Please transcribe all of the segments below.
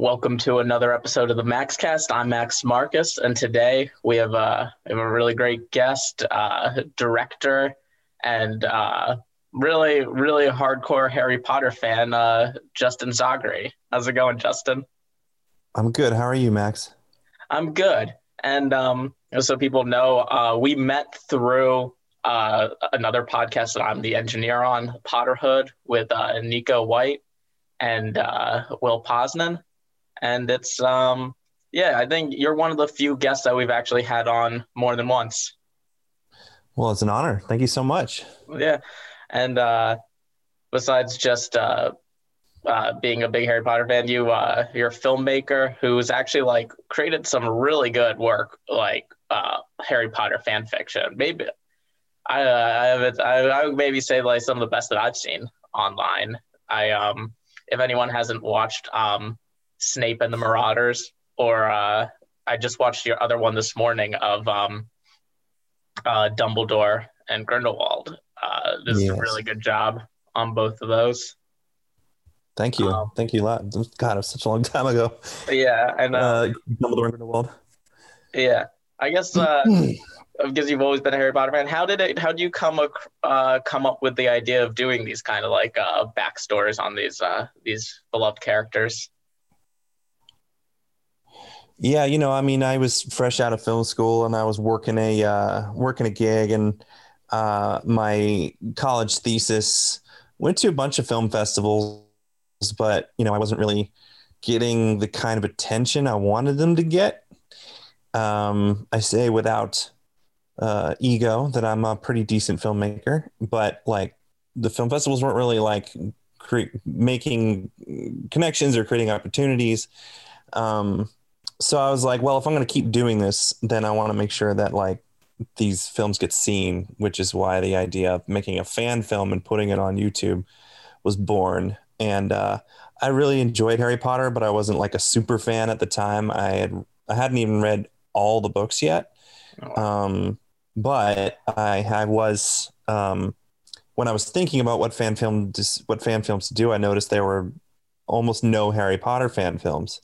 Welcome to another episode of the MaxCast. I'm Max Marcus, and today we have, uh, we have a really great guest, uh, director, and uh, really, really hardcore Harry Potter fan, uh, Justin Zagri. How's it going, Justin? I'm good. How are you, Max? I'm good. And um, so people know, uh, we met through uh, another podcast that I'm the engineer on, Potterhood, with uh, Nico White and uh, Will Posnan and it's um yeah i think you're one of the few guests that we've actually had on more than once well it's an honor thank you so much yeah and uh besides just uh uh, being a big Harry Potter fan, you uh, you're a filmmaker who's actually like created some really good work, like uh, Harry Potter fan fiction. Maybe I uh, I, have I I would maybe say like some of the best that I've seen online. I um if anyone hasn't watched um Snape and the Marauders, or uh, I just watched your other one this morning of um, uh, Dumbledore and Grindelwald. Uh, this yes. is a really good job on both of those. Thank you, um, thank you a lot. God, it was such a long time ago. Yeah, and uh, Dumbledore and Grindelwald. Yeah, I guess uh, because you've always been a Harry Potter fan. How did it? How do you come uh, come up with the idea of doing these kind of like uh, backstories on these uh, these beloved characters? Yeah, you know, I mean, I was fresh out of film school and I was working a uh, working a gig, and uh, my college thesis went to a bunch of film festivals, but you know, I wasn't really getting the kind of attention I wanted them to get. Um, I say without uh, ego that I'm a pretty decent filmmaker, but like the film festivals weren't really like cre- making connections or creating opportunities. Um, so I was like, well, if I'm going to keep doing this, then I want to make sure that like these films get seen, which is why the idea of making a fan film and putting it on YouTube was born. And uh, I really enjoyed Harry Potter, but I wasn't like a super fan at the time. I had I hadn't even read all the books yet. Oh. Um, but I I was um, when I was thinking about what fan film what fan films to do, I noticed there were almost no Harry Potter fan films.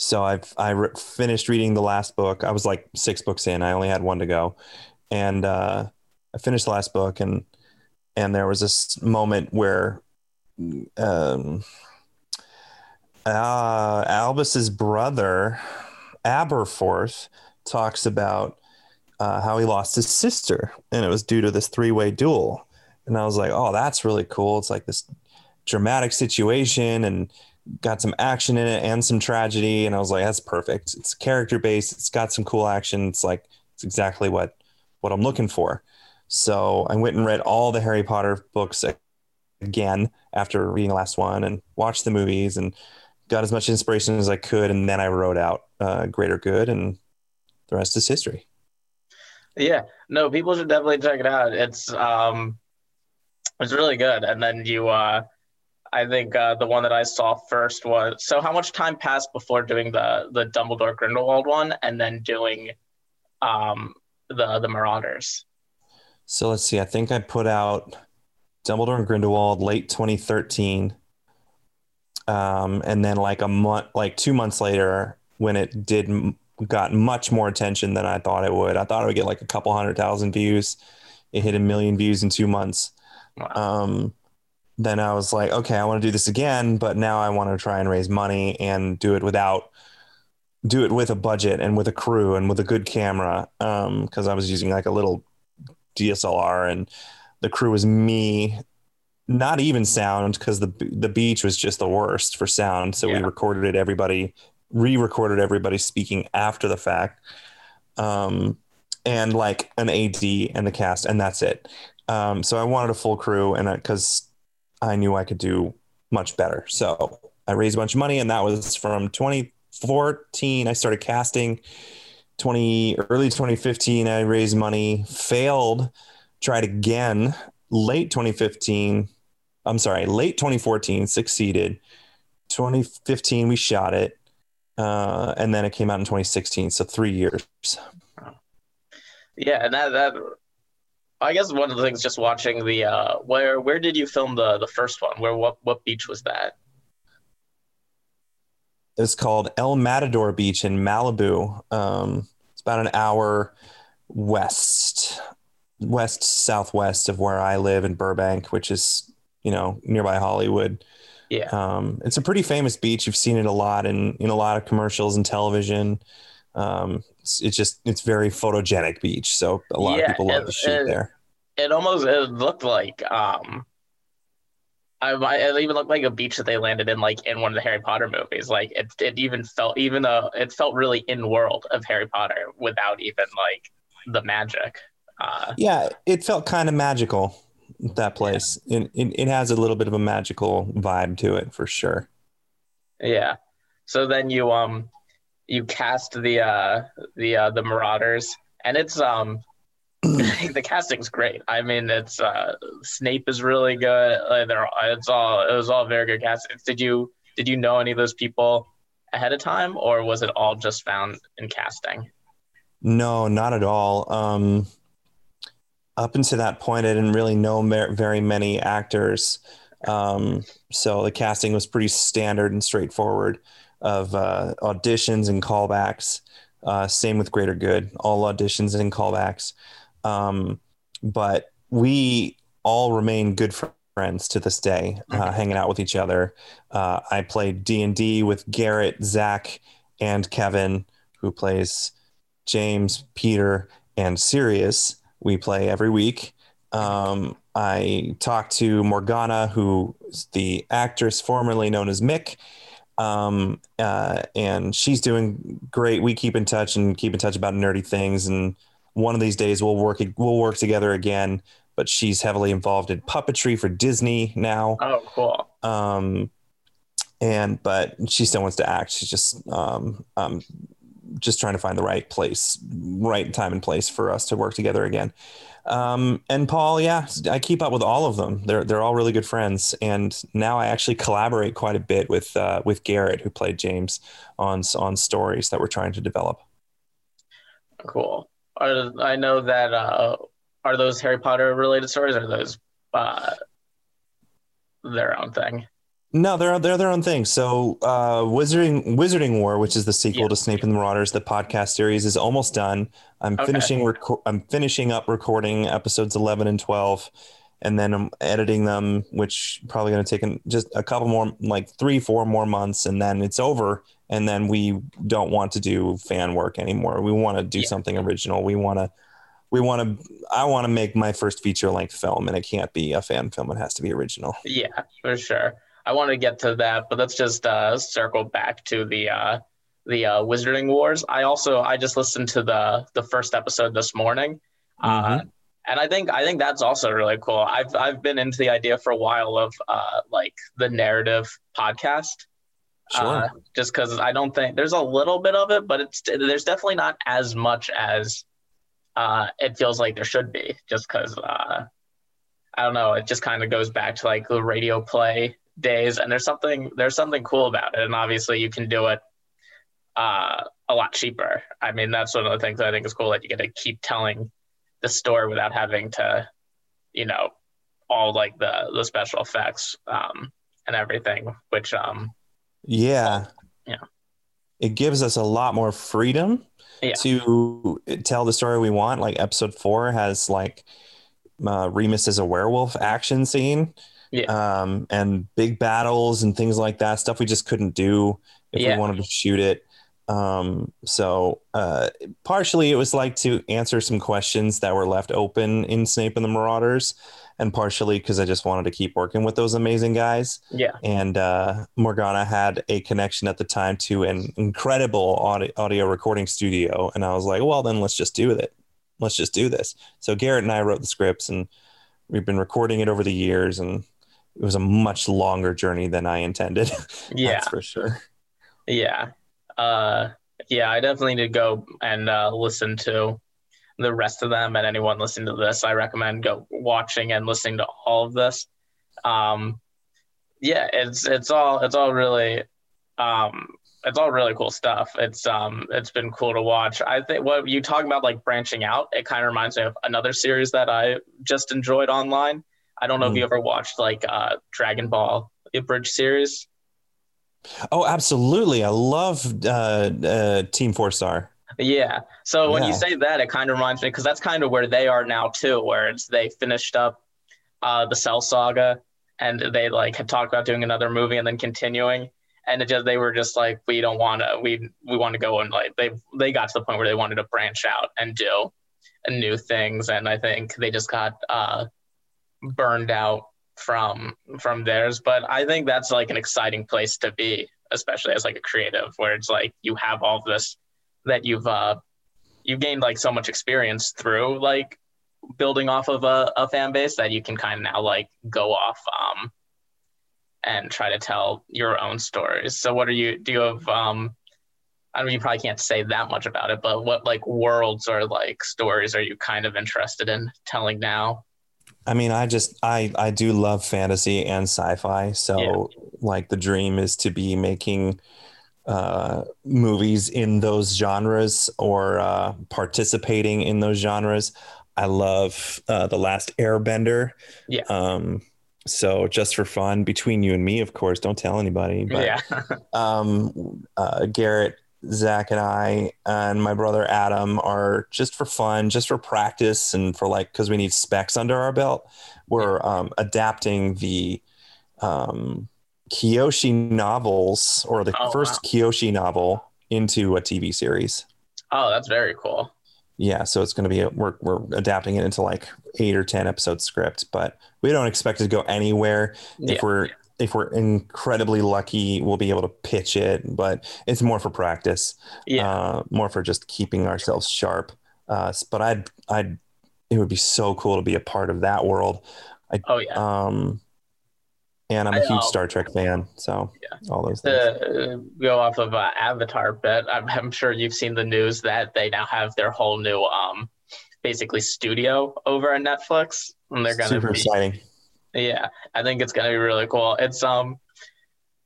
So I've I re- finished reading the last book. I was like six books in. I only had one to go, and uh, I finished the last book, and and there was this moment where um, uh, Albus's brother Aberforth talks about uh, how he lost his sister, and it was due to this three-way duel. And I was like, "Oh, that's really cool." It's like this dramatic situation, and got some action in it and some tragedy and i was like that's perfect. It's character based. It's got some cool action. It's like it's exactly what what i'm looking for. So i went and read all the harry potter books again after reading the last one and watched the movies and got as much inspiration as i could and then i wrote out uh, greater good and the rest is history. Yeah. No people should definitely check it out. It's um it's really good. And then you uh I think uh, the one that I saw first was so how much time passed before doing the the Dumbledore Grindelwald one and then doing um, the the Marauders. So let's see. I think I put out Dumbledore and Grindelwald late 2013, um, and then like a month, like two months later, when it did got much more attention than I thought it would. I thought it would get like a couple hundred thousand views. It hit a million views in two months. Wow. Um, then I was like, okay, I want to do this again, but now I want to try and raise money and do it without do it with a budget and with a crew and with a good camera because um, I was using like a little DSLR and the crew was me not even sound because the the beach was just the worst for sound so yeah. we recorded it everybody re-recorded everybody speaking after the fact um, and like an AD and the cast and that's it um, so I wanted a full crew and because I knew I could do much better. So I raised a bunch of money, and that was from 2014. I started casting. 20 early 2015, I raised money, failed, tried again. Late 2015, I'm sorry, late 2014, succeeded. 2015, we shot it, uh, and then it came out in 2016. So three years. Yeah, and that that I guess one of the things just watching the uh, where where did you film the the first one? Where what what beach was that? It's called El Matador Beach in Malibu. Um, it's about an hour west, west southwest of where I live in Burbank, which is you know nearby Hollywood. Yeah. Um, it's a pretty famous beach. You've seen it a lot in in a lot of commercials and television. Um, it's, it's just it's very photogenic beach, so a lot Yeah, of people love it- to shoot it- there. It almost it looked like um, I it even looked like a beach that they landed in, like in one of the Harry Potter movies. Like it, it even felt even though it felt really in world of Harry Potter without even like the magic. Uh, Yeah, it felt kind of magical. That place, it, it it has a little bit of a magical vibe to it for sure. Yeah. So then you um you cast the uh the uh the Marauders and it's um the casting's great. I mean it's uh Snape is really good. Uh, they're it's all it was all very good casting. Did you did you know any of those people ahead of time or was it all just found in casting? No, not at all. Um, up until that point, I didn't really know very many actors. Um, so the casting was pretty standard and straightforward of uh, auditions and callbacks. Uh, same with Greater Good, all auditions and callbacks. Um, but we all remain good friends to this day, uh, hanging out with each other. Uh, I played D and D with Garrett, Zach, and Kevin, who plays James, Peter, and Sirius. We play every week. Um, I talked to Morgana, who is the actress formerly known as Mick, um, uh, and she's doing great. We keep in touch and keep in touch about nerdy things. And one of these days we'll work we'll work together again. But she's heavily involved in puppetry for Disney now Oh cool. um, and but she still wants to act. She's just um, um, just trying to find the right place, right time and place for us to work together again. Um, and Paul, yeah, I keep up with all of them. They're they're all really good friends, and now I actually collaborate quite a bit with uh, with Garrett, who played James, on on stories that we're trying to develop. Cool. Are, I know that uh are those Harry Potter related stories or are those uh their own thing? No, they're they're their own thing. So, uh, Wizarding Wizarding War, which is the sequel Yeah. to Snape and the Marauders, the podcast series, is almost done. I'm Okay. finishing. Reco- I'm finishing up recording episodes 11 and 12, and then I'm editing them, which probably going to take an, just a couple more, like three, four more months, and then it's over. And then we don't want to do fan work anymore. We want to do Yeah. something original. We want to. We want to. I want to make my first feature length film, and it can't be a fan film. It has to be original. Yeah, for sure. I want to get to that, but let's just uh, circle back to the uh, the uh, Wizarding Wars. I also I just listened to the the first episode this morning, uh, and I think I think that's also really cool. I've I've been into the idea for a while of uh, like the narrative podcast. Sure. Uh, just because I don't think there's a little bit of it, but it's there's definitely not as much as uh, it feels like there should be. Just because uh, I don't know, it just kind of goes back to like the radio play days, and there's something there's something cool about it, and obviously you can do it uh, a lot cheaper. I mean, that's one of the things I think is cool that you get to keep telling the story without having to, you know, all like the the special effects um, and everything, which um, Yeah. Yeah. It gives us a lot more freedom Yeah. to tell the story we want. Like episode four has like uh, Remus is a werewolf action scene. Yeah. Um, and big battles and things like that. Stuff we just couldn't do if Yeah. we wanted to shoot it. Um, so uh, partially it was like to answer some questions that were left open in Snape and the Marauders, and partially because I just wanted to keep working with those amazing guys yeah, and uh, Morgana had a connection at the time to an incredible audio, audio recording studio, and I was like, well, then let's just do it. Let's just do this. So Garrett and I wrote the scripts, and we've been recording it over the years, and it was a much longer journey than I intended. yeah. That's for sure. Yeah. Uh, yeah, I definitely need to go and uh, listen to the rest of them. And anyone listening to this, I recommend go watching and listening to all of this. Um, yeah, it's it's all it's all really um, it's all really cool stuff. It's um it's been cool to watch. I think what you talk about like branching out, it kind of reminds me of another series that I just enjoyed online. I don't know if Mm. you ever watched like uh, Dragon Ball Z Abridged series. Oh, absolutely! I love uh, uh, Team Four Star. Yeah. So when Yeah. you say that, it kind of reminds me because that's kind of where they are now too, where it's they finished up uh, the Cell Saga and they like had talked about doing another movie and then continuing, and it just they were just like we don't want to we we want to go and like they they got to the point where they wanted to branch out and do new things, and I think they just got uh, burned out from from theirs. But I think that's like an exciting place to be, especially as like a creative, where it's like you have all this that you've uh you've gained like so much experience through like building off of a, a fan base that you can kind of now like go off um and try to tell your own stories so what are you do you have um i mean you probably can't say that much about it but what like worlds or like stories are you kind of interested in telling now I mean, I just I I do love fantasy and sci-fi. So like the dream is to be making uh, movies in those genres or uh, participating in those genres. I love uh, the Last Airbender. Yeah. Um, so just for fun, between you and me, of course, don't tell anybody. But yeah um, uh, Garrett, Zach, and I, and my brother Adam are just for fun, just for practice, and for like because we need specs under our belt. We're um, adapting the um, Kyoshi novels or the Oh, first Kyoshi novel into a TV series. oh that's very cool Yeah, so it's going to be a, we're we're adapting it into like eight or ten episode script, but we don't expect it to go anywhere. yeah If we're if we're incredibly lucky, we'll be able to pitch it, but it's more for practice, yeah uh, more for just keeping ourselves sharp. Uh, but I'd I'd it would be so cool to be a part of that world. oh yeah Um, and I'm a I, huge uh, Star Trek fan, so Yeah. all those things. to uh, go off of uh, Avatar but I'm, I'm sure you've seen the news that they now have their whole new, um, basically studio over at Netflix, and they're gonna Super be, exciting. Yeah, I think it's gonna be really cool. It's um,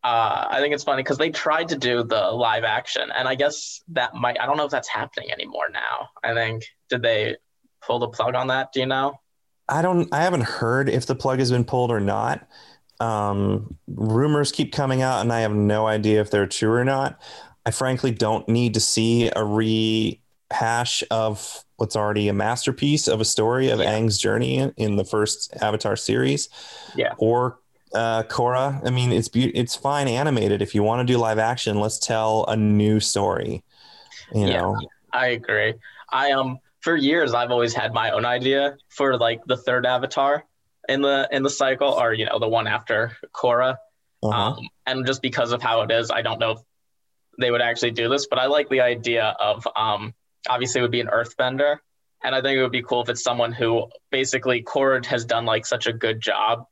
uh, I think it's funny because they tried to do the live action, and I guess that might, I don't know if that's happening anymore now. I think did they pull the plug on that? Do you know? I don't. I haven't heard if the plug has been pulled or not. Um, rumors keep coming out, and I have no idea if they're true or not. I frankly don't need to see a rehash of what's already a masterpiece of a story of Yeah. Aang's journey in, in the first Avatar series. Yeah. Or uh, Korra. I mean, it's be- it's fine animated. If you want to do live action, let's tell a new story. You Yeah. know, I agree. I um for years I've always had my own idea for like the third Avatar in the in the cycle, or you know the one after Korra. Uh-huh. Um, and just because of how it is, I don't know if they would actually do this, but I like the idea of um obviously it would be an Earthbender, and I think it would be cool if it's someone who basically Korra has done like such a good job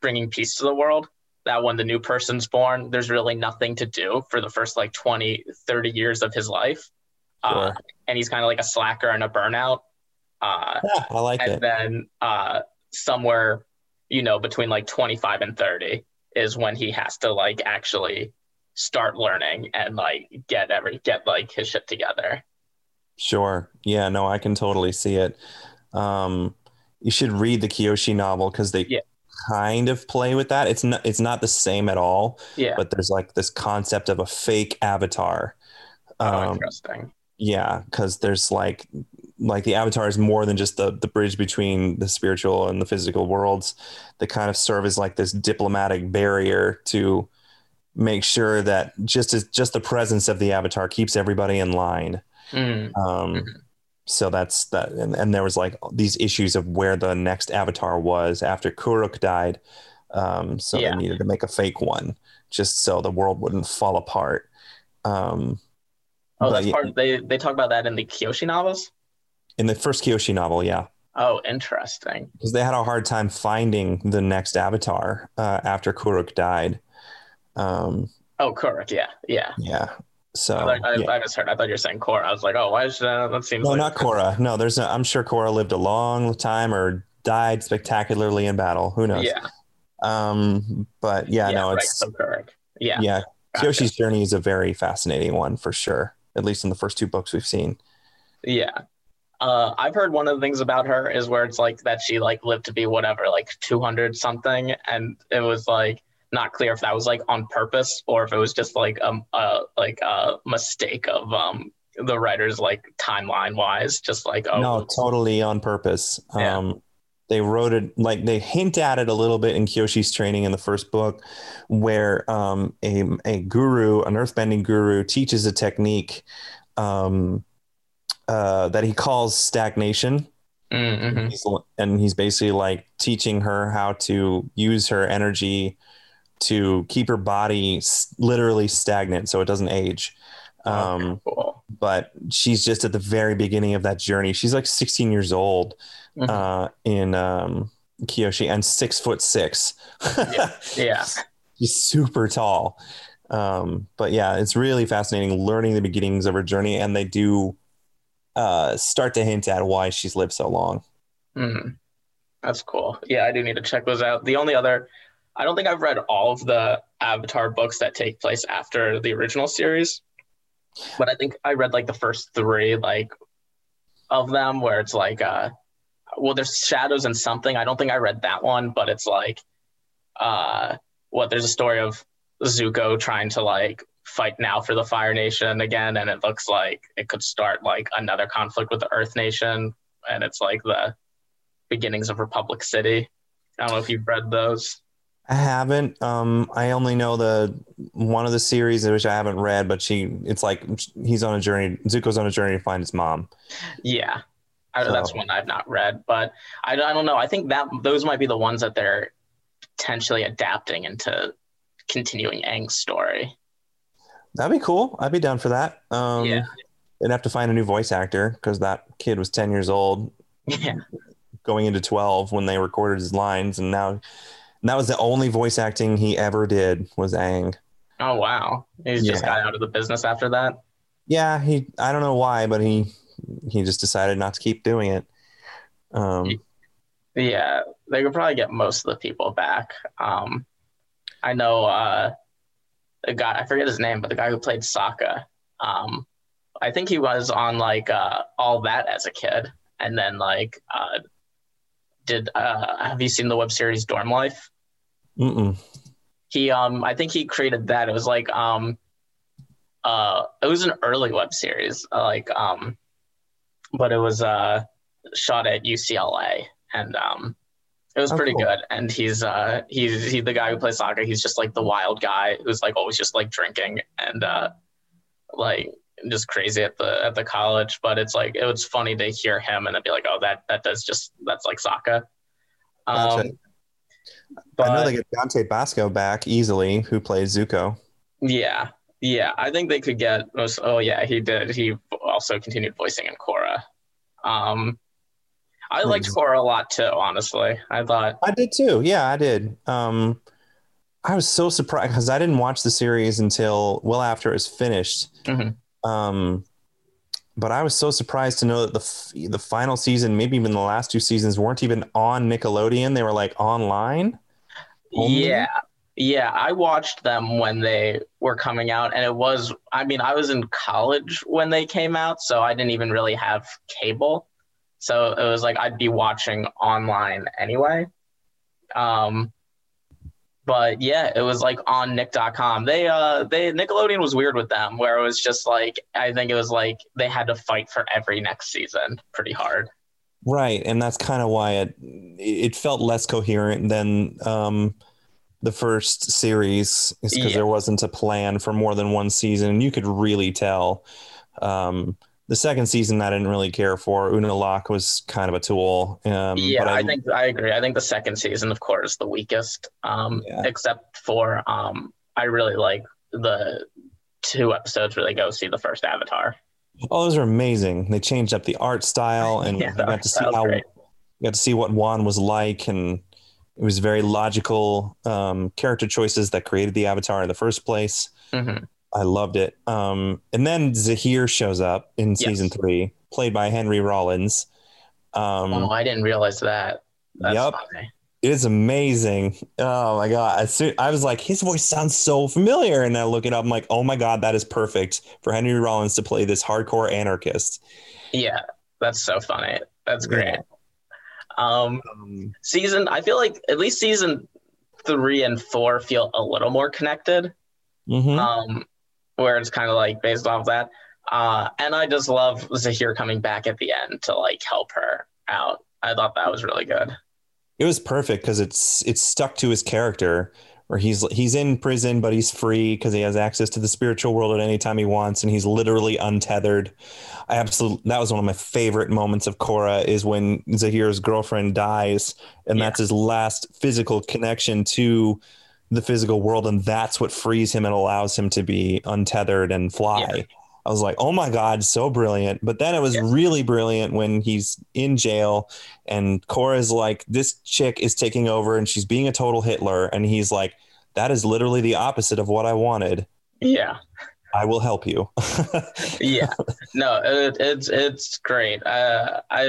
bringing peace to the world that when the new person's born, there's really nothing to do for the first like 20, 30 years of his life. Uh, and he's kind of like a slacker and a burnout. Uh, Yeah, I like and it. then uh, somewhere, you know, between like 25 and 30 is when he has to like actually start learning and like get every get like his shit together. Sure. Yeah, no, I can totally see it. Um, you should read the Kyoshi novel because they Yeah. kind of play with that. It's not it's not the same at all, Yeah. but there's like this concept of a fake avatar. oh, Um, interesting. yeah, because there's like like the avatar is more than just the the bridge between the spiritual and the physical worlds. They kind of serve as like this diplomatic barrier to make sure that just as just the presence of the avatar keeps everybody in line. Mm, Um. So that's that, and, and there was like these issues of where the next avatar was after Kuruk died. Um, so Yeah. they needed to make a fake one just so the world wouldn't fall apart. Um, oh, that's part. They they talk about that in the Kyoshi novels. in the first Kyoshi novel, yeah, Oh, interesting. because they had a hard time finding the next avatar uh, after Kuruk died. Um, Oh, Kuruk, Yeah, yeah. yeah, so I, I, yeah. I misheard. I thought you were saying Korra. I was like, oh, why is that? That seems no, like not Korra. No, there's. A, I'm sure Korra lived a long time or died spectacularly in battle. Who knows? Yeah, Um, but yeah, no, right. it's correct. Yeah, yeah. gotcha. Kyoshi's journey is a very fascinating one for sure. At least in the first two books we've seen. Yeah. Uh, I've heard one of the things about her is where it's like that she like lived to be whatever, like 200 something. And it was like, not clear if that was like on purpose or if it was just like um uh like a mistake of um the writers like timeline wise, just like oh no, totally on purpose. Yeah. Um, they wrote it like they hint at it a little bit in Kyoshi's training in the first book, where um, a a guru, an earthbending guru, teaches a technique um, uh, that he calls stagnation. Mm-hmm. He's, and he's basically like teaching her how to use her energy to keep her body s- literally stagnant so it doesn't age. Um, cool. but she's just at the very beginning of that journey. She's like 16 years old Mhm. uh, in um, Kyoshi and six foot six. Yeah. She's super tall. Um, but yeah, it's really fascinating learning the beginnings of her journey, and they do uh, start to hint at why she's lived so long. Mhm. That's cool. Yeah, I do need to check those out. The only other, I don't think I've read all of the Avatar books that take place after the original series, but I think I read like the first three, like of them, where it's like, uh, well, there's shadows and something. I don't think I read that one, but it's like, uh, what? There's a story of Zuko trying to like fight now for the Fire Nation again, and it looks like it could start like another conflict with the Earth Nation, and it's like the beginnings of Republic City. I don't know if you've read those. I haven't. Um, I only know the one of the series which I haven't read, but she. It's like he's on a journey. Zuko's on a journey to find his mom. Yeah, I, that's one I've not read, but I, I don't know. I think that those might be the ones that they're potentially adapting into continuing Aang's story. That'd be cool. I'd be down for that. Um, Yeah. They'd have to find a new voice actor because that kid was 10 years old Yeah, going into 12 when they recorded his lines. And now and that was the only voice acting he ever did was Aang. Oh wow, he's just got out of the business after that. Yeah. He, I don't know why, but he, he just decided not to keep doing it. Um, Yeah, they could probably get most of the people back. Um, I know uh, the guy. I forget his name, but the guy who played Sokka. Um, I think he was on like uh, all that as a kid, and then like uh, did. Uh, have you seen the web series Dorm Life? Mm-mm. He um, I think he created that. It was like um, uh, it was an early web series, uh, like um, but it was uh, shot at UCLA, and um, it was Oh, pretty cool. good. And he's uh, he's he's the guy who plays Sokka. He's just like the wild guy who's like always just like drinking and uh, like just crazy at the at the college. But it's like it was funny to hear him and then be like, oh, that that does just that's like Sokka. Um, Gotcha. But I know they get Dante Basco back easily, who plays Zuko. yeah, yeah, I think they could get most. Oh yeah, he did. He also continued voicing in Korra. Um, I liked Hmm. Korra a lot too. Honestly, I thought I did too. Yeah, I did. Um, I was so surprised because I didn't watch the series until well after it was finished. Mhm. Um, but I was so surprised to know that the the final season, maybe even the last two seasons, weren't even on Nickelodeon. They were like online. Only? Yeah. Yeah, I watched them when they were coming out, and it was, I mean, I was in college when they came out, so I didn't even really have cable. So it was like I'd be watching online anyway. Um, but yeah, it was like on Nick.com. They, uh, they, Nickelodeon was weird with them, where it was just like, I think it was like they had to fight for every next season pretty hard. Right, and that's kind of why it it felt less coherent than um, the first series, is because Yeah. there wasn't a plan for more than one season, and you could really tell. Um, the second season, I didn't really care for. Una was kind of a tool. Um, yeah, but I, think I agree. I think the second season, of course, the weakest. Um, Yeah. except for um, I really like the two episodes where they go see the first Avatar. Oh, those are amazing. They changed up the art style, and Yeah, you got to see how great. you got to see what Wan was like, and it was very logical um, character choices that created the Avatar in the first place. hmm I loved it. Um, and then Zaheer shows up in Yes. season three, played by Henry Rollins. Um, oh, I didn't realize that. That's Yep. funny. It's amazing. Oh my god! As soon, I was like, his voice sounds so familiar, and I look it up. I'm like, oh my god, that is perfect for Henry Rollins to play this hardcore anarchist. Yeah, that's so funny. That's great. Yeah. Um, Um, season, I feel like at least season three and four feel a little more connected. Mhm. Um, where it's kind of like based off that. Uh, and I just love Zaheer coming back at the end to like help her out. I thought that was really good. It was perfect because it's it's stuck to his character where he's he's in prison but he's free because he has access to the spiritual world at any time he wants and he's literally untethered. I absolutely that was one of my favorite moments of Korra is when Zaheer's girlfriend dies and Yeah. that's his last physical connection to the physical world and that's what frees him and allows him to be untethered and fly. Yeah. I was like, "Oh my god, so brilliant." But then it was Yeah. really brilliant when he's in jail and Korra's like, this chick is taking over and she's being a total Hitler. And he's like, that is literally the opposite of what I wanted. Yeah. I will help you. yeah no it, it's it's great uh i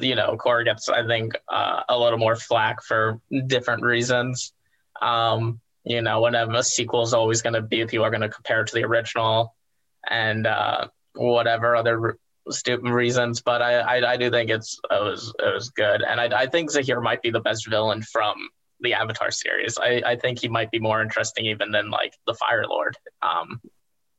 you know Korra gets i think uh, a little more flack for different reasons um you know whenever a sequel is always going to be people are going to compare it to the original and uh whatever other re- stupid reasons but I, I i do think it's it was it was good and i i think zaheer might be the best villain from the avatar series i i think he might be more interesting even than like the fire lord um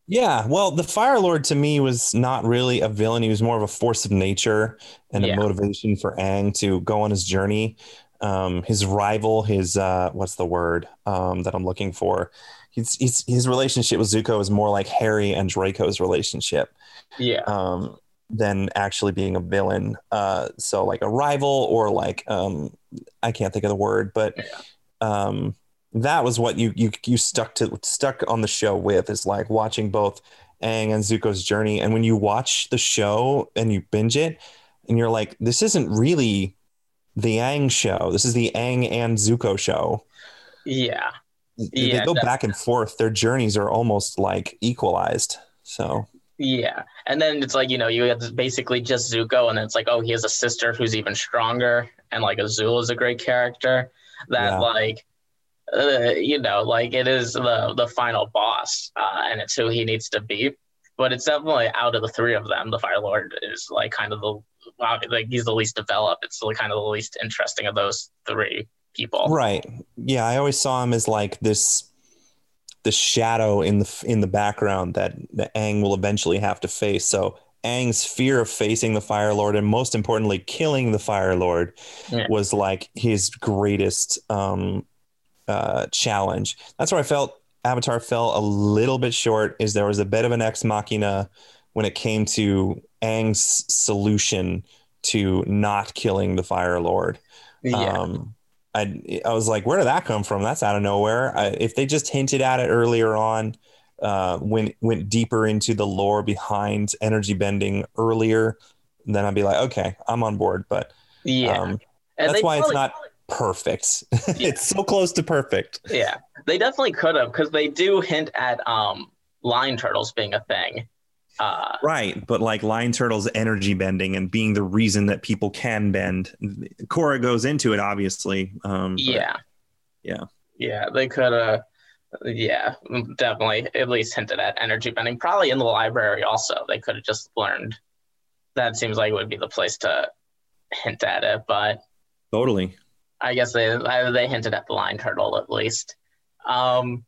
yeah. Well, the Fire Lord to me was not really a villain. He was more of a force of nature and Yeah. a motivation for Aang to go on his journey. Um, his rival, his, uh, what's the word um, that I'm looking for? He's, he's, his relationship with Zuko is more like Harry and Draco's relationship. yeah um, than actually being a villain. Uh, so like a rival or like um, I can't think of the word, but um, that was what you you you stuck to stuck on the show with is like watching both Aang and Zuko's journey. And when you watch the show and you binge it, and you're like, this isn't really the Aang show. This is the Aang and Zuko show. yeah they Yeah, go that- back and forth. Their journeys are almost like equalized. So Yeah, and then it's like you know you have basically just Zuko, and then it's like oh he has a sister who's even stronger, and like Azula is a great character. That Yeah. like, uh, you know, like it is the the final boss, uh, and it's who he needs to be. But it's definitely out of the three of them, the Fire Lord is like kind of the wow, like he's the least developed. It's the kind of the least interesting of those three people. Right. Yeah, I always saw him as like this the shadow in the in the background that that Aang will eventually have to face. So Aang's fear of facing the Fire Lord and most importantly killing the Fire Lord Yeah. was like his greatest um uh challenge. That's where I felt Avatar fell a little bit short is there was a bit of an ex machina when it came to Aang's solution to not killing the Fire Lord. Yeah, Um, I I was like, where did that come from? That's out of nowhere. I, if they just hinted at it earlier on, uh, went went deeper into the lore behind energy bending earlier, then I'd be like, okay, I'm on board. But yeah. um, that's why it's not perfect. it's so close to perfect. Yeah, they definitely could have because they do hint at um lion turtles being a thing. Uh, Right, but like lion turtles energy bending and being the reason that people can bend. Korra goes into it obviously. Um, yeah, yeah. yeah. They could have. Yeah, definitely at least hinted at energy bending. Probably in the library also. They could have just learned. That seems like it would be the place to hint at it, but totally. I guess they they hinted at the lion turtle at least. Um,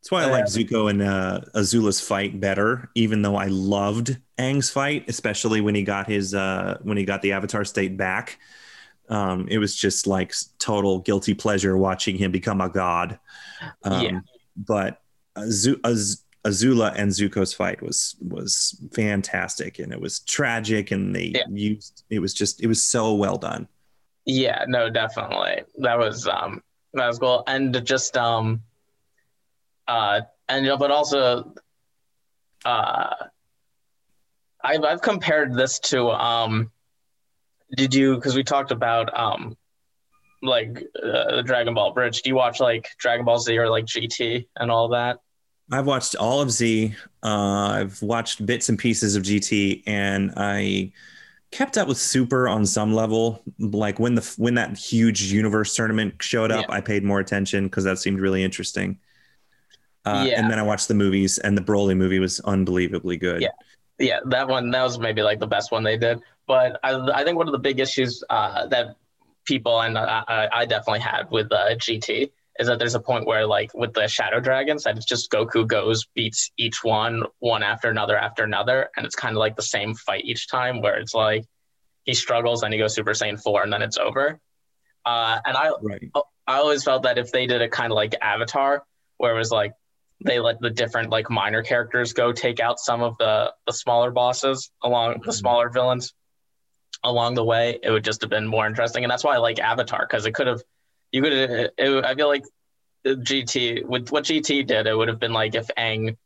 That's why I like Zuko and uh, Azula's fight better, even though I loved Aang's fight, especially when he got his uh, when he got the Avatar state back. Um, it was just like total guilty pleasure watching him become a god. Um, Yeah. But Azu- Az- Azula and Zuko's fight was was fantastic, and it was tragic, and they Yeah. used it was just it was so well done. Yeah, no, definitely. That was um that was cool. And just um uh and you know, but also uh I've I've compared this to um did you because we talked about um like uh, the Dragon Ball Abridged. Do you watch like Dragon Ball Z or like GT and all that? I've watched all of Z. Uh, I've watched bits and pieces of GT, and I kept up with Super on some level. Like when the when that huge universe tournament showed up, I paid more attention because that seemed really interesting. Uh, Yeah. And then I watched the movies, and the Broly movie was unbelievably good. Yeah. yeah, that one that was maybe like the best one they did. But I, I think one of the big issues uh, that people and I, I definitely had with uh, GT is that there's a point where like with the shadow dragons that it's just goku goes beats each one one after another after another and it's kind of like the same fight each time where it's like he struggles and he goes super saiyan 4 and then it's over uh, and i Right. i always felt that if they did it kind of like avatar where it was like they let the different like minor characters go take out some of the the smaller bosses along the Mhm. smaller villains along the way it would just have been more interesting and that's why i like avatar because it could have you could it, i feel like gt with what gt did it would have been like if Aang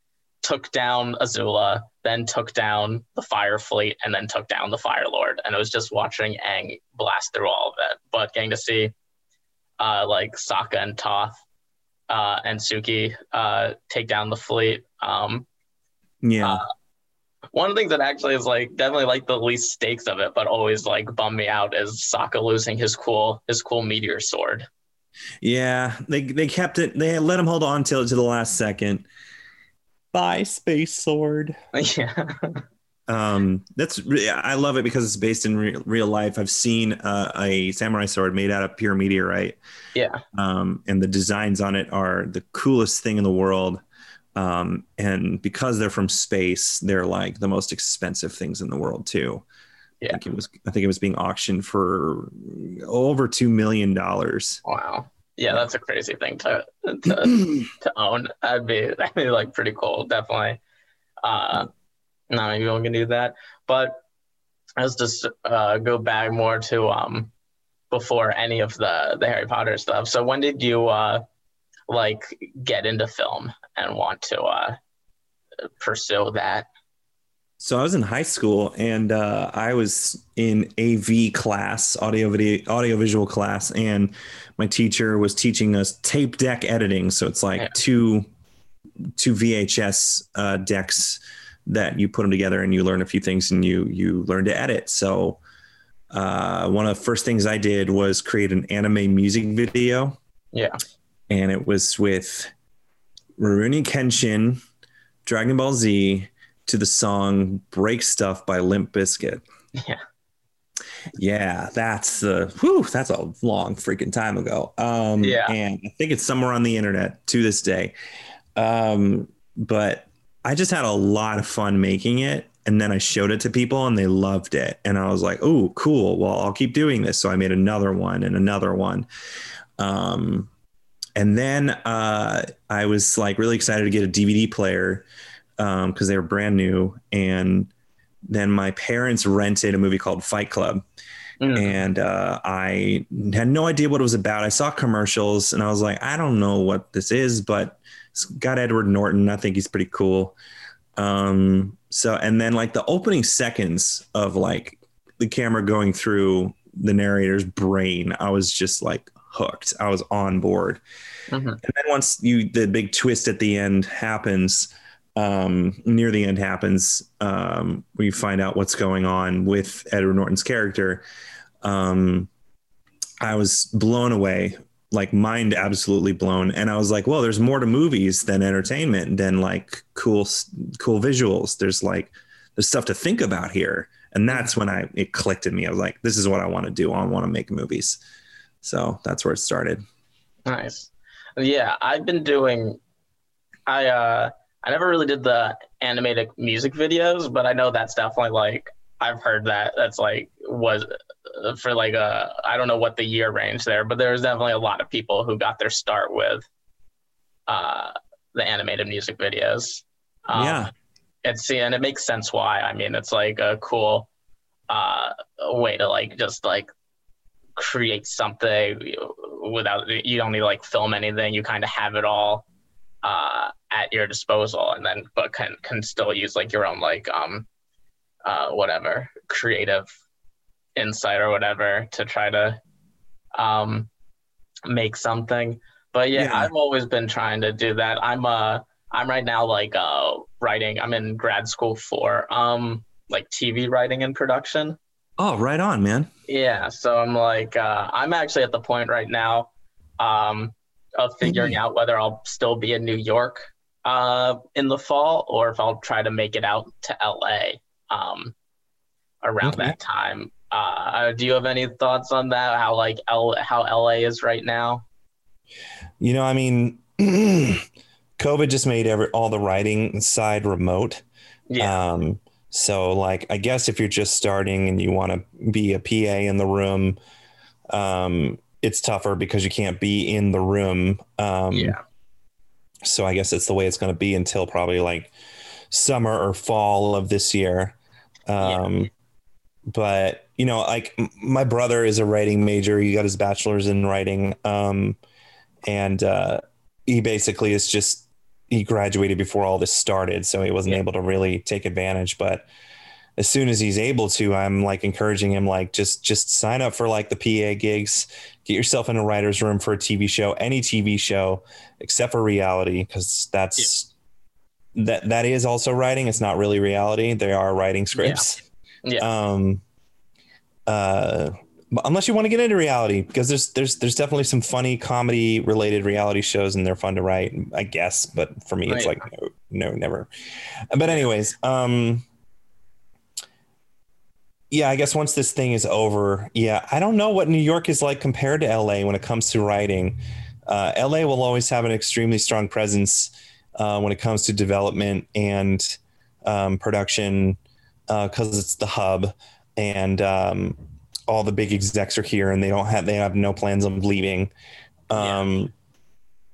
took down azula then took down the fire fleet and then took down the fire lord and it was just watching Aang blast through all of it but getting to see uh like Sokka and Toph uh and Suki uh take down the fleet um Yeah. uh, one of the things that actually is like definitely like the least stakes of it, but always like bummed me out is Sokka losing his cool his cool meteor sword. Yeah, they they kept it. They let him hold on till to the last second. Bye, space sword. yeah, Um, that's I love it because it's based in re- real life. I've seen uh, a samurai sword made out of pure meteorite. yeah, um, and the designs on it are the coolest thing in the world. Um, and because they're from space, they're like the most expensive things in the world too. I Yeah. think it was. I think it was being auctioned for over two million dollars. wow, yeah, that's a crazy thing to to, to own. That'd be that'd be like pretty cool, definitely. Uh, not many people can do that, but let's just uh, go back more to um before any of the the Harry Potter stuff. So when did you uh like get into film and want to uh pursue that? So I was in high school and uh, I was in AV class, audio video, audio visual class, and my teacher was teaching us tape deck editing. So it's like Yeah. two two VHS uh, decks that you put them together and you learn a few things and you you learn to edit. So uh, one of the first things I did was create an anime music video. Yeah. and it was with Rurouni Kenshin, Dragon Ball Z, to the song "Break Stuff" by Limp Bizkit. Yeah. Yeah, that's the whew, that's a long freaking time ago. Um, Yeah. and I think it's somewhere on the internet to this day. Um, but I just had a lot of fun making it, and then I showed it to people, and they loved it, and I was like, "Oh, cool! Well, I'll keep doing this." So I made another one and another one. Um, and then uh, I was like really excited to get a DVD player because they were brand new, and then my parents rented a movie called Fight Club Mm. and uh, I had no idea what it was about. I saw commercials and I was like, I don't know what this is, but it's got Edward Norton. I think he's pretty cool. Um, so, and then like the opening seconds of like the camera going through the narrator's brain, I was just like hooked. I was on board. Mhm. And then once you the big twist at the end happens, um, near the end happens, um, where you find out what's going on with Edward Norton's character. Um, I was blown away, like mind absolutely blown, and I was like, "Well, there's more to movies than entertainment, than like cool, cool visuals. There's like there's stuff to think about here." And that's when I it clicked in me. I was like, "This is what I want to do. I want to make movies." So that's where it started. Nice. Yeah, I've been doing. I uh, I never really did the animated music videos, but I know that's definitely like I've heard that that's like was for like a I don't know what the year range there, but there's definitely a lot of people who got their start with uh the animated music videos. Um, yeah, it's and it makes sense why. I mean, it's like a cool uh way to like just like create something without you don't need to like film anything. You kind of have it all uh at your disposal, and then but can can still use like your own like um uh whatever creative insight or whatever to try to um make something. But yeah, Yeah. I've always been trying to do that. I'm uh I'm right now like uh writing. I'm in grad school for um like TV writing and production. Oh, right on, man. Yeah, so I'm like uh I'm actually at the point right now um of figuring out whether I'll still be in New York uh in the fall or if I'll try to make it out to LA um around Okay. that time. Uh, do you have any thoughts on that? How like L- how LA is right now? You know, I mean, COVID just made every all the writing side remote. Yeah. Um, so, like, I guess if you're just starting and you want to be a PA in the room, um, it's tougher because you can't be in the room. Um, yeah. So I guess it's the way it's going to be until probably like summer or fall of this year. Um, yeah. But you know, like my brother is a writing major. He got his bachelor's in writing, um, and uh, he basically is just he graduated before all this started, so he wasn't yeah. able to really take advantage. But as soon as he's able to, I'm like encouraging him, like just just sign up for like the PA gigs, get yourself in a writer's room for a TV show, any TV show except for reality, because that's yeah. that that is also writing. It's not really reality. They are writing scripts. Yeah. yeah. Um. Uh unless you want to get into reality because there's there's there's definitely some funny comedy related reality shows and they're fun to write i guess but for me it's like no, no never. But anyways um yeah i guess once this thing is over yeah i don't know what new york is like compared to la when it comes to writing. Uh, la will always have an extremely strong presence uh, when it comes to development and um, production because uh, it's the hub and um, all the big execs are here and they don't have they have no plans of leaving. Um,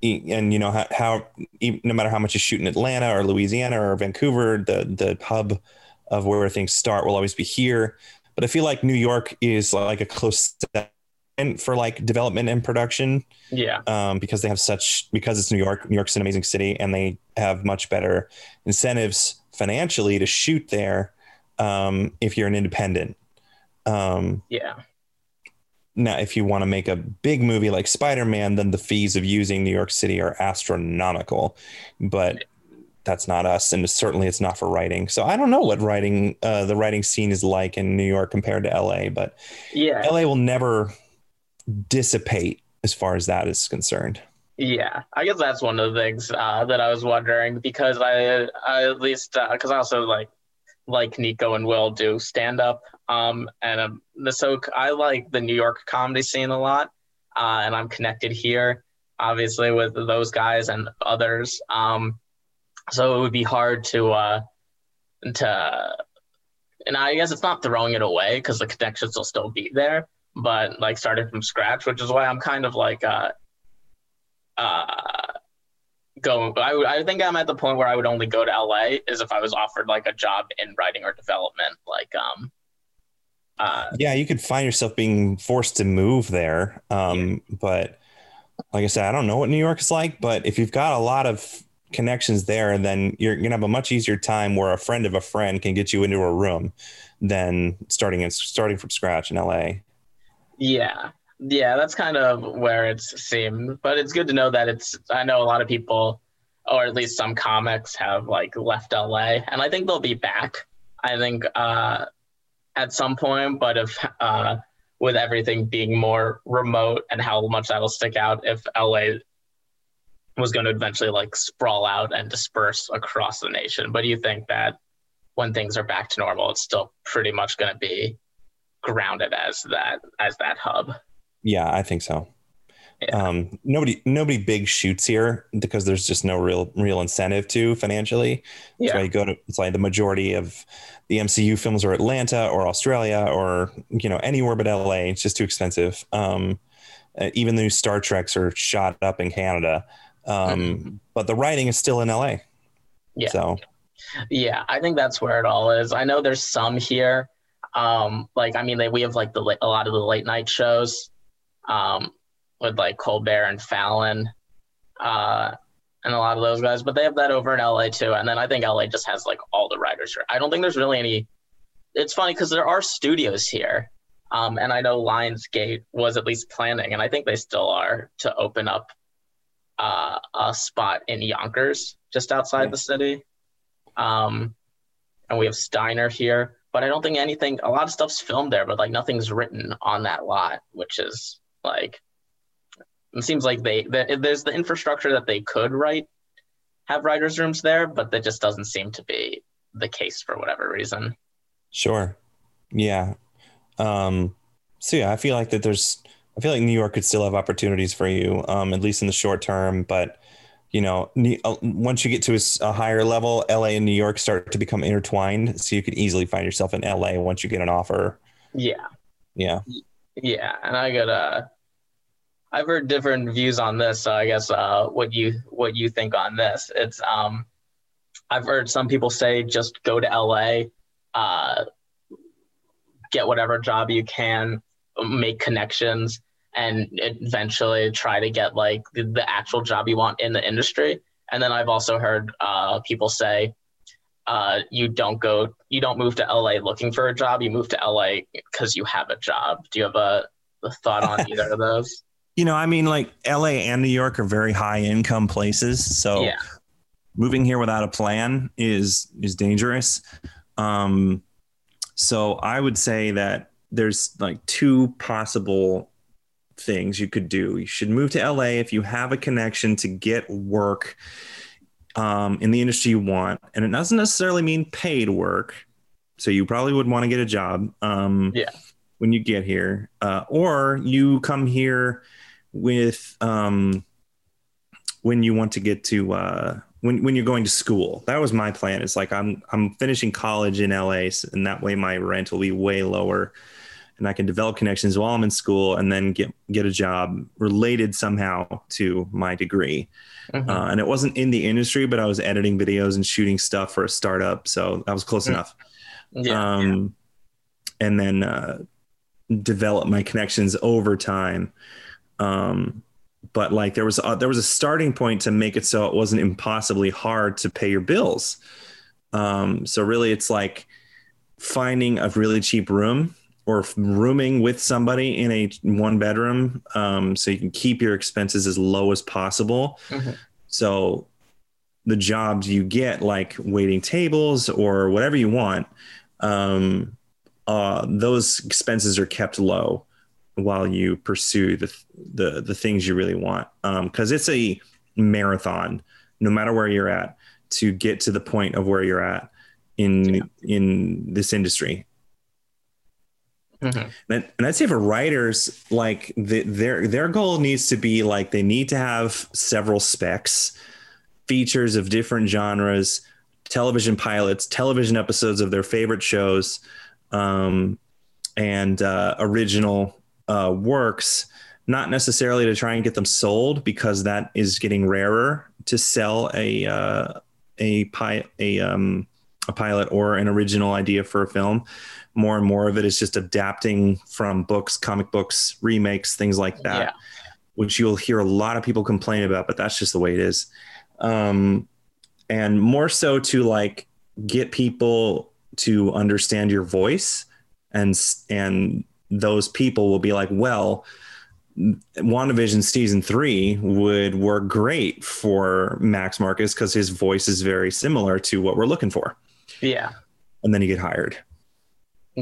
yeah. and you know how, how, no matter how much you shoot in Atlanta or Louisiana or Vancouver, the the hub of where things start will always be here. But I feel like New York is like a close second for like development and production. Yeah. Um, because they have such because it's New York. New York's an amazing city, and they have much better incentives financially to shoot there. Um, if you're an independent, um, yeah. Now, if you want to make a big movie like Spider Man, then the fees of using New York City are astronomical. But that's not us, and certainly it's not for writing. So I don't know what writing, uh, the writing scene is like in New York compared to LA. But yeah, LA will never dissipate as far as that is concerned. Yeah, I guess that's one of the things uh, that I was wondering because I, I at least because uh, I also like like Nico and Will do stand up. Um, and um, so I like the New York comedy scene a lot, uh, and I'm connected here, obviously, with those guys and others. Um, so it would be hard to uh, to, and I guess it's not throwing it away because the connections will still be there, but like starting from scratch, which is why I'm kind of like uh, uh go I, I think i'm at the point where i would only go to la is if i was offered like a job in writing or development like um uh, yeah you could find yourself being forced to move there um yeah. but like i said i don't know what new york is like but if you've got a lot of connections there then you're gonna have a much easier time where a friend of a friend can get you into a room than starting and starting from scratch in la yeah yeah, that's kind of where it's seemed. But it's good to know that it's. I know a lot of people, or at least some comics, have like left LA, and I think they'll be back. I think uh, at some point, but if uh, with everything being more remote and how much that'll stick out, if LA was going to eventually like sprawl out and disperse across the nation. But do you think that when things are back to normal, it's still pretty much going to be grounded as that as that hub? Yeah, I think so. Yeah. Um, nobody nobody big shoots here because there's just no real real incentive to financially. Yeah. So you go to it's like the majority of the MCU films are Atlanta or Australia or you know anywhere but LA. It's just too expensive. Um, uh, even the new Star Treks are shot up in Canada, um, mm-hmm. but the writing is still in LA. Yeah. So. Yeah, I think that's where it all is. I know there's some here. Um, like I mean, they, we have like the a lot of the late night shows um, with like Colbert and Fallon, uh, and a lot of those guys. But they have that over in LA too. And then I think LA just has like all the writers here. I don't think there's really any. It's funny because there are studios here, um, and I know Lionsgate was at least planning, and I think they still are to open up uh, a spot in Yonkers, just outside the city. Um, and we have Steiner here, but I don't think anything. A lot of stuff's filmed there, but like nothing's written on that lot, which is like, it seems like they there's the infrastructure that they could write, have writers' rooms there, but that just doesn't seem to be the case for whatever reason. Sure. Yeah. Um, so yeah, I feel like that there's, I feel like New York could still have opportunities for you, um, at least in the short term. But you know, uh, once you get to a, higher level, LA and New York start to become intertwined. So you could easily find yourself in LA once you get an offer. Yeah. Yeah. Yeah, and I got uh I've heard different views on this, so I guess uh what you what you think on this. It's um I've heard some people say just go to LA, uh get whatever job you can, make connections and eventually try to get like the, the actual job you want in the industry. And then I've also heard uh, people say uh, you don't go, you don't move to LA looking for a job. You move to LA because you have a job. Do you have a, a thought on either of those? You know, I mean, like LA and New York are very high income places, so yeah. moving here without a plan is is dangerous. Um, so I would say that there's like two possible things you could do. You should move to LA if you have a connection to get work um, in the industry you want, and it doesn't necessarily mean paid work. So you probably would want to get a job. Um, yeah. When you get here, uh, or you come here with um, when you want to get to uh, when when you're going to school. That was my plan. It's like I'm I'm finishing college in LA, and that way my rent will be way lower and I can develop connections while I'm in school and then get get a job related somehow to my degree. Mm-hmm. Uh, and it wasn't in the industry, but I was editing videos and shooting stuff for a startup, so that was close mm-hmm. enough. Yeah, um, yeah. And then uh, develop my connections over time. Um, but like there was a, there was a starting point to make it so it wasn't impossibly hard to pay your bills. Um, so really, it's like finding a really cheap room or rooming with somebody in a one bedroom um, so you can keep your expenses as low as possible mm-hmm. so the jobs you get like waiting tables or whatever you want um, uh, those expenses are kept low while you pursue the the, the things you really want because um, it's a marathon no matter where you're at to get to the point of where you're at in yeah. in this industry Mm-hmm. And, and I'd say for writers, like the, their their goal needs to be like they need to have several specs, features of different genres, television pilots, television episodes of their favorite shows, um, and uh, original uh, works. Not necessarily to try and get them sold because that is getting rarer to sell a uh, a pi- a um, a pilot or an original idea for a film more and more of it is just adapting from books, comic books, remakes, things like that, yeah. which you'll hear a lot of people complain about, but that's just the way it is. Um, and more so to like get people to understand your voice and and those people will be like, well, WandaVision season three would work great for Max Marcus because his voice is very similar to what we're looking for. Yeah. And then you get hired.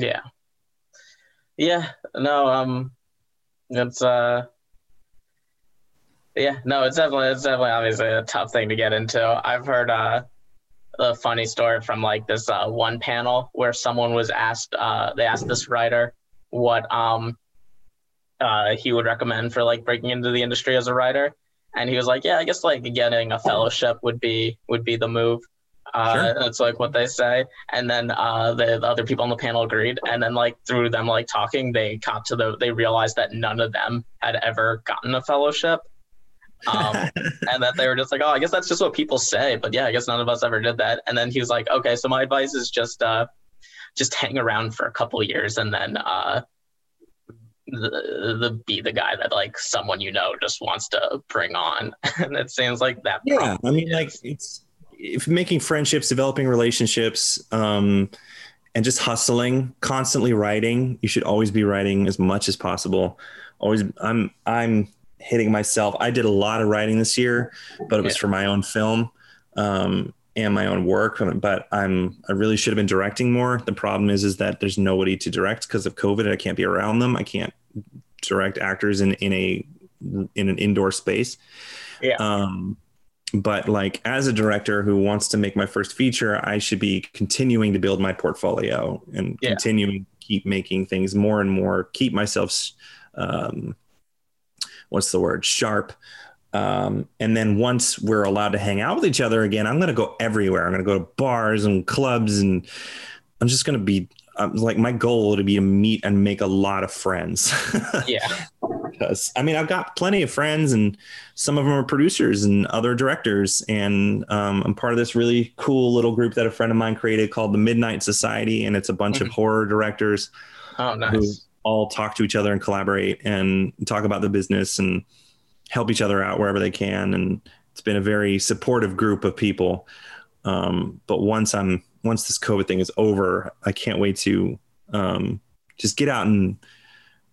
Yeah. Yeah. No. Um. It's uh. Yeah. No. It's definitely it's definitely obviously a tough thing to get into. I've heard uh a funny story from like this uh, one panel where someone was asked uh they asked this writer what um uh he would recommend for like breaking into the industry as a writer and he was like yeah i guess like getting a fellowship would be would be the move uh, sure. That's like what they say. And then uh, the, the, other people on the panel agreed. And then like through them like talking, they got to the they realized that none of them had ever gotten a fellowship. Um, and that they were just like, oh, I guess that's just what people say. But yeah, I guess none of us ever did that. And then he was like, okay, so my advice is just uh, just hang around for a couple years and then uh, the, the be the guy that like someone you know just wants to bring on. and it seems like that. Yeah, I mean, is. like it's if making friendships, developing relationships, um, and just hustling, constantly writing. You should always be writing as much as possible. Always, I'm I'm hitting myself. I did a lot of writing this year, but it was for my own film um, and my own work. But I'm I really should have been directing more. The problem is is that there's nobody to direct because of COVID. I can't be around them. I can't direct actors in in a in an indoor space. Yeah. Um, but like as a director who wants to make my first feature i should be continuing to build my portfolio and yeah. continuing keep making things more and more, keep myself, um, what's the word, sharp. Um, and then once we're allowed to hang out with each other again, I'm going to go everywhere. I'm going to go to bars and clubs, and I'm just going to be um, like my goal to be to meet and make a lot of friends. yeah. I mean, I've got plenty of friends, and some of them are producers and other directors. And um, I'm part of this really cool little group that a friend of mine created called the Midnight Society, and it's a bunch mm-hmm. of horror directors. Oh, nice. Who all talk to each other and collaborate and talk about the business and help each other out wherever they can. And it's been a very supportive group of people. Um, but once I'm once this COVID thing is over, I can't wait to um, just get out and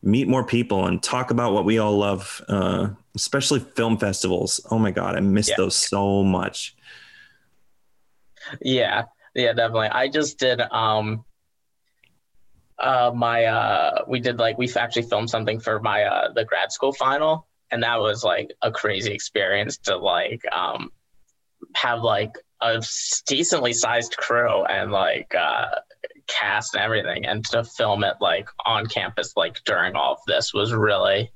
meet more people and talk about what we all love, uh, especially film festivals. Oh my God, I miss yeah. those so much. Yeah, yeah, definitely. I just did um uh my uh we did like we actually filmed something for my uh the grad school final and that was like a crazy experience to like um have like a decently sized crew and like uh cast and everything and to film it like on campus like during all of this was really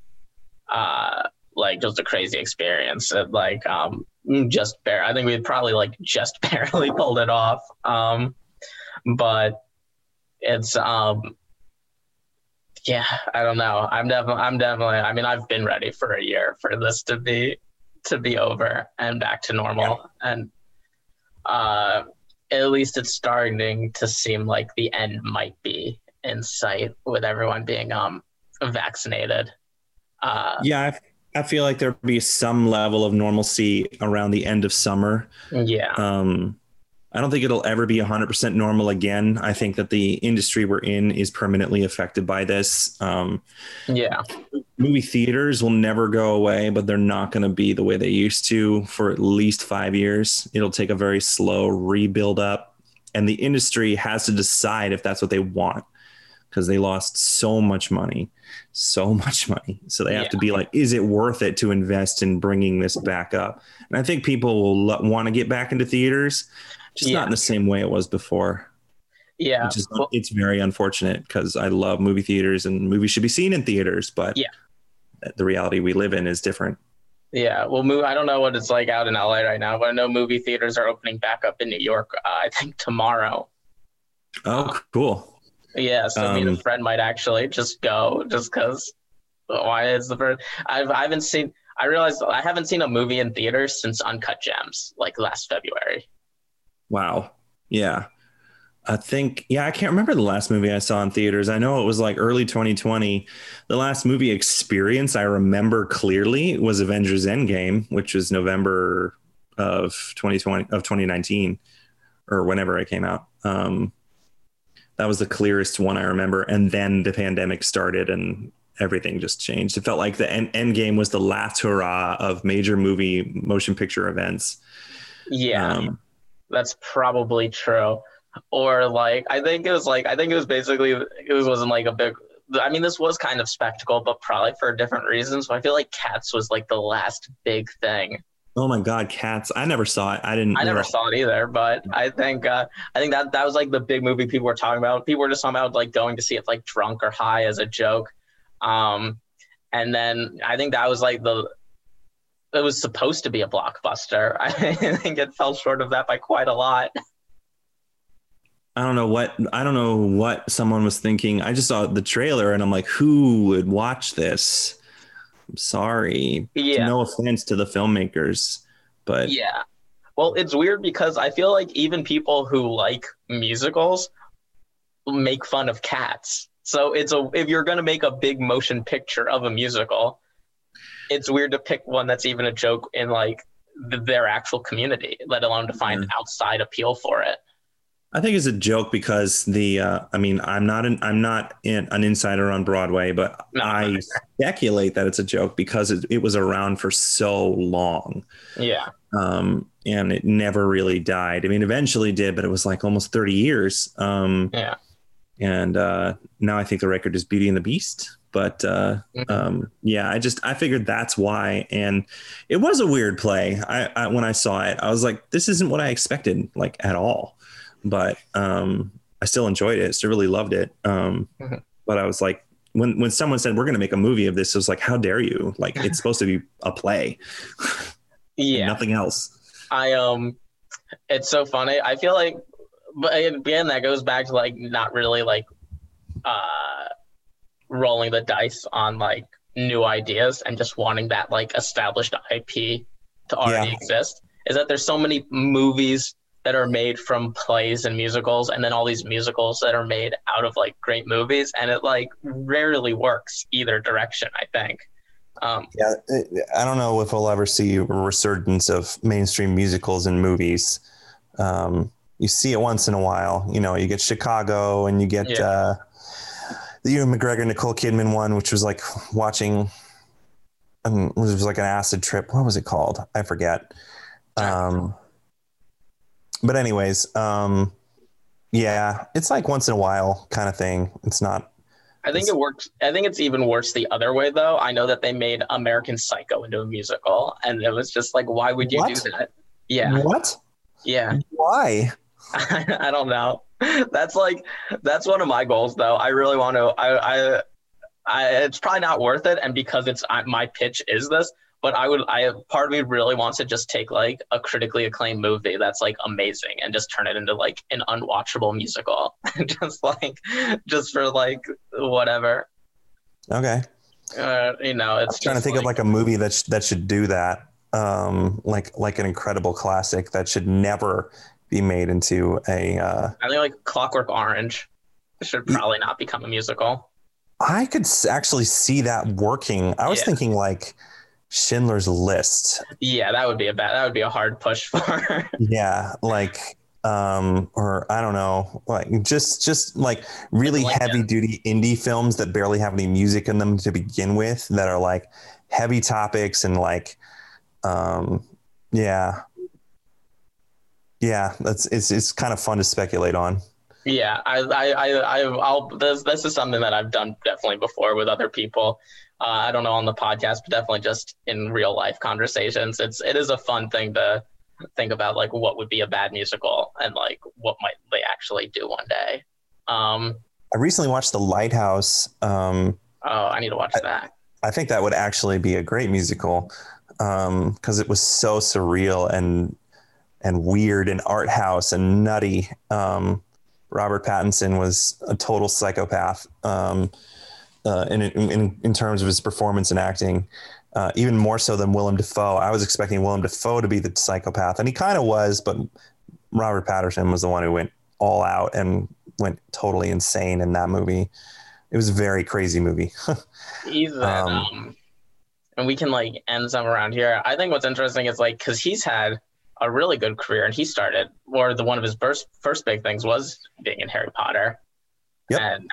uh like just a crazy experience it, like um just bare i think we probably like just barely pulled it off um but it's um yeah i don't know i'm definitely i'm definitely i mean i've been ready for a year for this to be to be over and back to normal yeah. and uh at least it's starting to seem like the end might be in sight with everyone being um vaccinated. Uh, yeah, I, I feel like there'll be some level of normalcy around the end of summer. Yeah. Um, I don't think it'll ever be 100% normal again. I think that the industry we're in is permanently affected by this. Um, yeah. Movie theaters will never go away, but they're not going to be the way they used to for at least five years. It'll take a very slow rebuild up. And the industry has to decide if that's what they want because they lost so much money, so much money. So they have yeah. to be like, is it worth it to invest in bringing this back up? And I think people will l- want to get back into theaters just yeah. not in the same way it was before. Yeah, which is well, it's very unfortunate because I love movie theaters and movies should be seen in theaters, but yeah, the reality we live in is different. Yeah, well, move. I don't know what it's like out in LA right now, but I know movie theaters are opening back up in New York. Uh, I think tomorrow. Oh, cool. Yeah, so um, me and a um, friend might actually just go, just because. Why is the first? I've I haven't seen. I realized I haven't seen a movie in theaters since Uncut Gems, like last February. Wow. Yeah. I think, yeah, I can't remember the last movie I saw in theaters. I know it was like early 2020. The last movie experience I remember clearly was Avengers Endgame, which was November of 2020 of 2019 or whenever it came out. Um, that was the clearest one I remember. And then the pandemic started and everything just changed. It felt like the end, end game was the last hurrah of major movie motion picture events. Yeah. Um, that's probably true. Or like I think it was like I think it was basically it was wasn't like a big I mean this was kind of spectacle, but probably for different reasons. So I feel like Cats was like the last big thing. Oh my god, Cats! I never saw it. I didn't. I never saw it either, but I think uh, I think that that was like the big movie people were talking about. People were just talking about like going to see it like drunk or high as a joke. Um, and then I think that was like the it was supposed to be a blockbuster. I think it fell short of that by quite a lot. I don't know what I don't know what someone was thinking. I just saw the trailer and I'm like, who would watch this? I'm sorry. Yeah. No offense to the filmmakers, but yeah. Well, it's weird because I feel like even people who like musicals make fun of cats. So it's a if you're gonna make a big motion picture of a musical, it's weird to pick one that's even a joke in like their actual community, let alone to find mm. outside appeal for it. I think it's a joke because the uh, I mean I'm not an I'm not in, an insider on Broadway, but no, I speculate that it's a joke because it, it was around for so long. Yeah. Um, and it never really died. I mean, eventually did, but it was like almost 30 years. Um, yeah. And uh, now I think the record is Beauty and the Beast. But uh, mm-hmm. um, yeah, I just I figured that's why, and it was a weird play. I, I, when I saw it, I was like, this isn't what I expected, like at all. But um, I still enjoyed it. Still really loved it. Um, Mhm. but I was like, when when someone said we're going to make a movie of this, it was like, how dare you? Like it's supposed to be a play, Yeah. nothing else. I um, it's so funny. I feel like, but again, that goes back to like not really like, uh, rolling the dice on like new ideas and just wanting that like established IP to already Yeah. exist. Is that there's so many movies that are made from plays and musicals, and then all these musicals that are made out of like great movies, and it like rarely works either direction. I think. Um, Yeah, I don't know if we'll ever see a resurgence of mainstream musicals and movies. Um, you see it once in a while. You know, you get Chicago and you get Yeah. uh, the Ewan McGregor Nicole Kidman one, which was like watching. Um, it was like an acid trip. What was it called? I forget. Um, but anyways, um, yeah, it's like once in a while kind of thing. It's not. I think it works. I think it's even worse the other way, though. I know that they made American Psycho into a musical, and it was just like, why would you What? do that? Yeah, What? yeah. Why? I don't know. That's like that's one of my goals, though. I really want to. I, I, I it's probably not worth it, and because it's I, my pitch is this, but I would. I part of me really wants to just take like a critically acclaimed movie that's like amazing and just turn it into like an unwatchable musical, just like just for like whatever. Okay. Uh, you know, it's trying to think of like a movie that sh- that should do that. Um, like like an incredible classic that should never be made into a. Uh, I think like Clockwork Orange should probably not become a musical. I could actually see that working. I was Yeah. thinking like Schindler's List. Yeah, that would be a bad. That would be a hard push for. Yeah, like um or I don't know, like just just like really Like heavy duty indie films that barely have any music in them to begin with that are like heavy topics and like um yeah. Yeah, that's it's it's kind of fun to speculate on. yeah, I, I, I, I, I'll. This, this is something that I've done definitely before with other people. Uh, I don't know on the podcast, but definitely just in real life conversations. It's it is a fun thing to think about, like what would be a bad musical and like what might they actually do one day. Um, I recently watched The Lighthouse. Um oh, I need to watch that. I think that would actually be a great musical because it was so surreal and and weird and art house and nutty. Um, Robert Pattinson was a total psychopath um, uh, in, in in terms of his performance and acting, uh, even more so than Willem Dafoe. I was expecting Willem Dafoe to be the psychopath, and he kind of was, but Robert Patterson was the one who went all out and went totally insane in that movie. It was a very crazy movie. He's Um, um, and we can like end some around here. I think what's interesting is like because he's had a really good career and he started, or the one of his first first big things was being in Harry Potter, Yep. and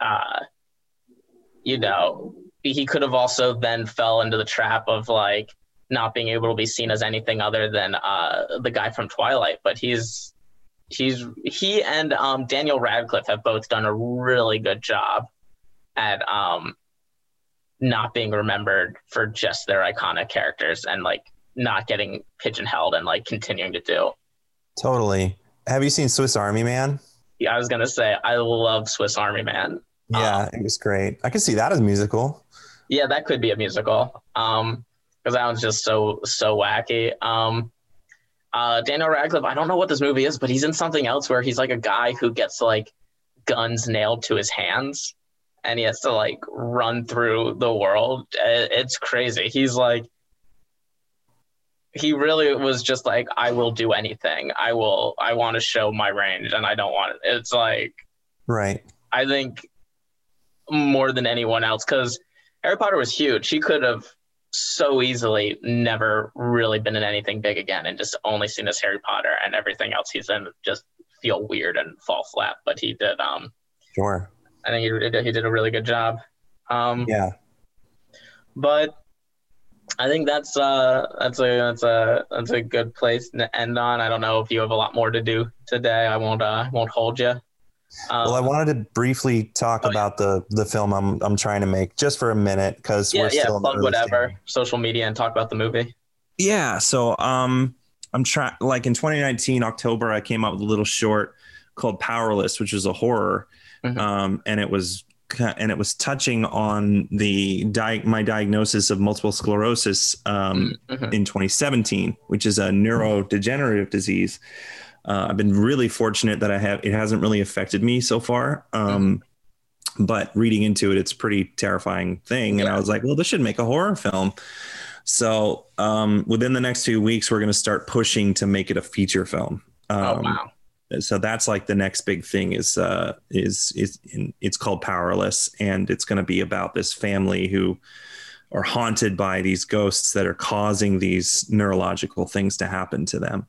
uh, you know he could have also then fell into the trap of like not being able to be seen as anything other than uh, the guy from Twilight, but he's he's he and um, Daniel Radcliffe have both done a really good job at um not being remembered for just their iconic characters and like not getting pigeonholed and like continuing to do. totally. Have you seen Swiss Army Man? Yeah, I was gonna say I love Swiss Army Man. Yeah, it was great. I could see that as a musical. Yeah, that could be a musical. Um, because that one's just so so wacky. Um, uh, Daniel Radcliffe. I don't know what this movie is, but he's in something else where he's like a guy who gets like guns nailed to his hands, and he has to like run through the world. Uh, It's crazy. He's like. He really was just like, I will do anything. I will. I want to show my range, and I don't want it. It's like Right. I think more than anyone else because Harry Potter was huge. He could have so easily never really been in anything big again and just only seen as Harry Potter and everything else he's in just feel weird and fall flat. But he did. Um, Sure. I think he did, he did a really good job. Um, Yeah. but I think that's uh that's a that's a that's a good place to end on. I don't know if you have a lot more to do today. I won't uh won't hold you. Um, Well, I wanted to briefly talk oh, yeah. about the the film I'm I'm trying to make just for a minute because yeah we're yeah still in the plug whatever stages. social media and talk about the movie. Yeah. So um, I'm trying. Like in 2019 October, I came out with a little short called Powerless, which is a horror, Mhm. um, and it was and it was touching on the di- my diagnosis of multiple sclerosis um, Mhm. in 2017, which is a neurodegenerative disease. Uh, I've been really fortunate that I have it hasn't really affected me so far. Um, But reading into it, it's a pretty terrifying thing, and I was like, well, this should make a horror film. So um, within the next few weeks, we're going to start pushing to make it a feature film. Um, oh wow. so that's like the next big thing is uh is is in, it's called powerless and it's going to be about this family who are haunted by these ghosts that are causing these neurological things to happen to them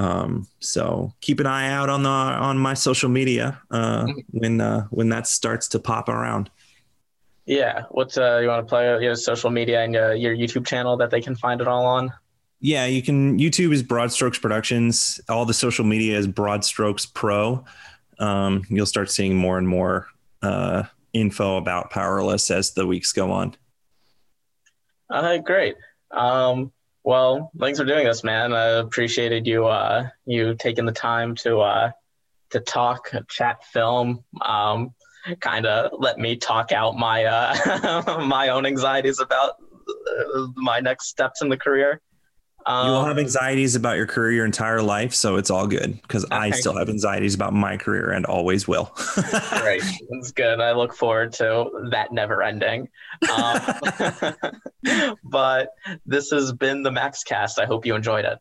um so keep an eye out on the on my social media uh when uh when that starts to pop around Yeah. What's uh you want to play your social media and uh, your YouTube channel that they can find it all on? Yeah, you can. YouTube is Broad Strokes Productions. All the social media is Broad Strokes Pro. Um, you'll start seeing more and more uh, info about Powerless as the weeks go on. Uh, great. Um, well, thanks for doing this, man. I appreciated you uh, you taking the time to uh, to talk, chat, film. Um, kind of let me talk out my uh, my own anxieties about uh, my next steps in the career. Um, you will have anxieties about your career your entire life, so it's all good because I still have anxieties about my career and always will. Great. That's good. I look forward to that never ending. Um, but this has been the Max Cast. I hope you enjoyed it.